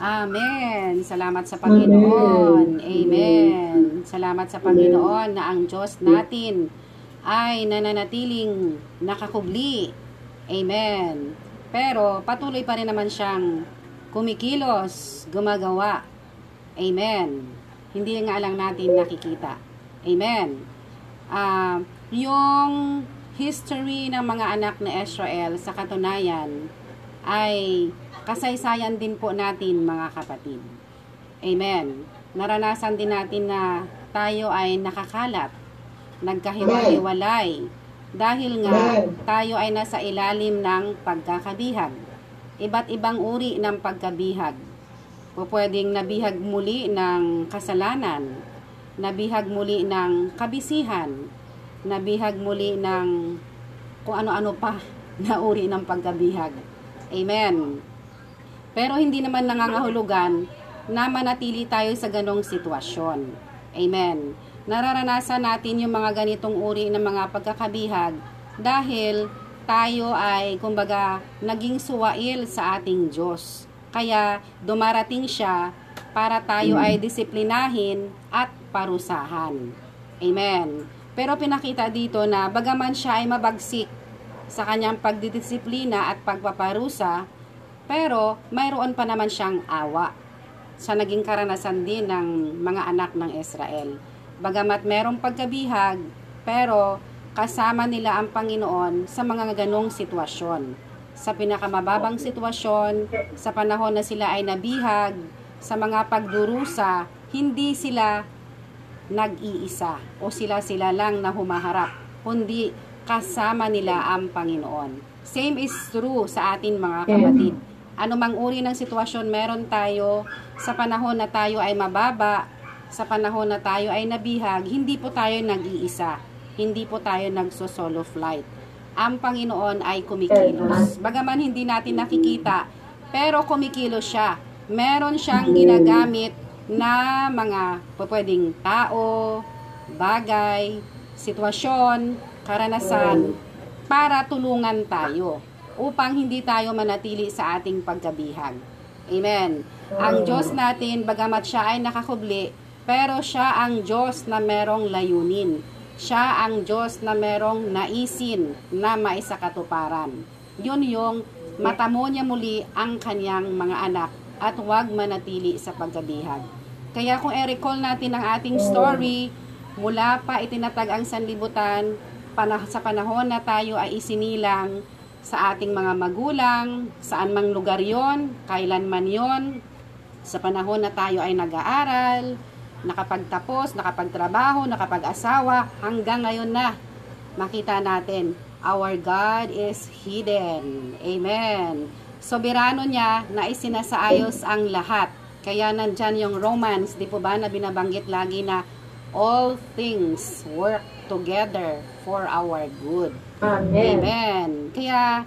Amen. Salamat sa Panginoon. Amen. Salamat sa Panginoon na ang Diyos natin ay nananatiling nakakubli. Amen. Pero patuloy pa rin naman siyang kumikilos, gumagawa. Amen. Hindi nga lang natin nakikita. Amen. Uh, yung history ng mga anak na Israel sa katunayan ay kasaysayan din po natin mga kapatid. Amen. Naranasan din natin na tayo ay nakakalat, nagkahiwa-hiwalay, dahil nga tayo ay nasa ilalim ng pagkakabihag. Iba't ibang uri ng pagkabihag. O pwedeng nabihag muli ng kasalanan, nabihag muli ng kabisihan, nabihag muli ng kung ano-ano pa na uri ng pagkabihag. Amen. Pero hindi naman nangangahulugan na manatili tayo sa ganong sitwasyon. Amen. Nararanasan natin yung mga ganitong uri ng mga pagkakabihag dahil tayo ay kumbaga naging suwail sa ating Diyos. Kaya dumarating siya para tayo ay disiplinahin at parusahan. Amen. Pero pinakita dito na bagaman siya ay mabagsik sa kanyang pagdidisiplina at pagpaparusa, pero mayroon pa naman siyang awa sa naging karanasan din ng mga anak ng Israel. Bagamat merong pagkabihag, pero kasama nila ang Panginoon sa mga ganong sitwasyon. Sa pinakamababang sitwasyon, sa panahon na sila ay nabihag, sa mga pagdurusa, hindi sila nag-iisa o sila-sila lang na humaharap, kundi kasama nila ang Panginoon. Same is true sa atin mga kapatid anumang uri ng sitwasyon meron tayo sa panahon na tayo ay mababa, sa panahon na tayo ay nabihag, hindi po tayo nag-iisa. Hindi po tayo nagso-solo flight. Ang Panginoon ay kumikilos. Bagaman hindi natin nakikita, pero kumikilos siya. Meron siyang ginagamit na mga pwedeng tao, bagay, sitwasyon, karanasan para tulungan tayo upang hindi tayo manatili sa ating pagkabihag. Amen. Ang Diyos natin, bagamat siya ay nakakubli, pero siya ang Diyos na merong layunin. Siya ang Diyos na merong naisin na maisakatuparan. Yun yung matamo niya muli ang kanyang mga anak at huwag manatili sa pagkabihag. Kaya kung i-recall natin ang ating story, mula pa itinatag ang sanlibutan, sa panahon na tayo ay isinilang, sa ating mga magulang, saan mang lugar yon, kailan man yon, sa panahon na tayo ay nag-aaral, nakapagtapos, nakapagtrabaho, nakapag-asawa, hanggang ngayon na, makita natin, our God is hidden. Amen. Soberano niya na isinasaayos ang lahat. Kaya nandyan yung Romans, di po ba, na binabanggit lagi na all things work together for our good. Amen. Amen. Kaya,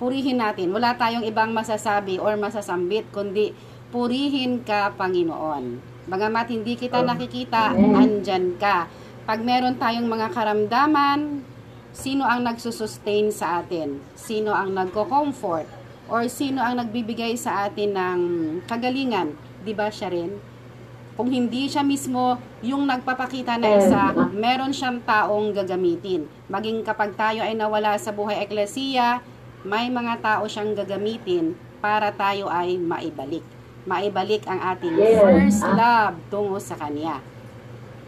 purihin natin. Wala tayong ibang masasabi or masasambit, kundi purihin ka, Panginoon. Bagamat hindi kita nakikita, andyan ka. Pag meron tayong mga karamdaman, sino ang nagsusustain sa atin? Sino ang nagko-comfort? Or sino ang nagbibigay sa atin ng kagalingan? Di ba siya rin? Kung hindi siya mismo yung nagpapakita na isa, meron siyang taong gagamitin. Maging kapag tayo ay nawala sa buhay eklesiya, may mga tao siyang gagamitin para tayo ay maibalik. Maibalik ang ating first love tungo sa Kanya.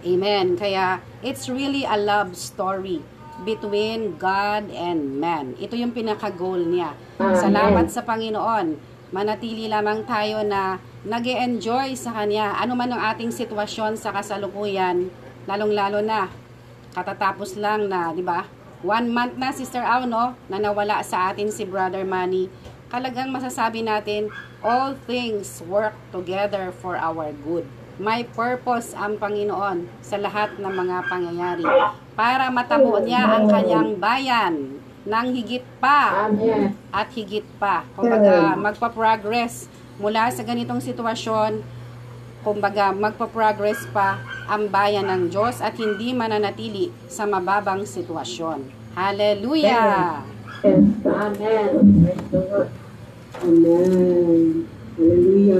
Amen. Kaya, it's really a love story between God and man. Ito yung pinaka-goal niya. Salamat sa Panginoon. Manatili lamang tayo na nag enjoy sa Kanya. Ano man ang ating sitwasyon sa kasalukuyan, lalong-lalo na, katatapos lang na, di ba? One month na, Sister Au, no? Na nawala sa atin si Brother Manny. Kalagang masasabi natin, all things work together for our good. May purpose ang Panginoon sa lahat ng mga pangyayari para matamo niya ang kanyang bayan ng higit pa at higit pa. Kumbaga, magpa-progress mula sa ganitong sitwasyon, kumbaga magpa-progress pa ang bayan ng Diyos at hindi mananatili sa mababang sitwasyon. Hallelujah! Amen. Amen. Amen.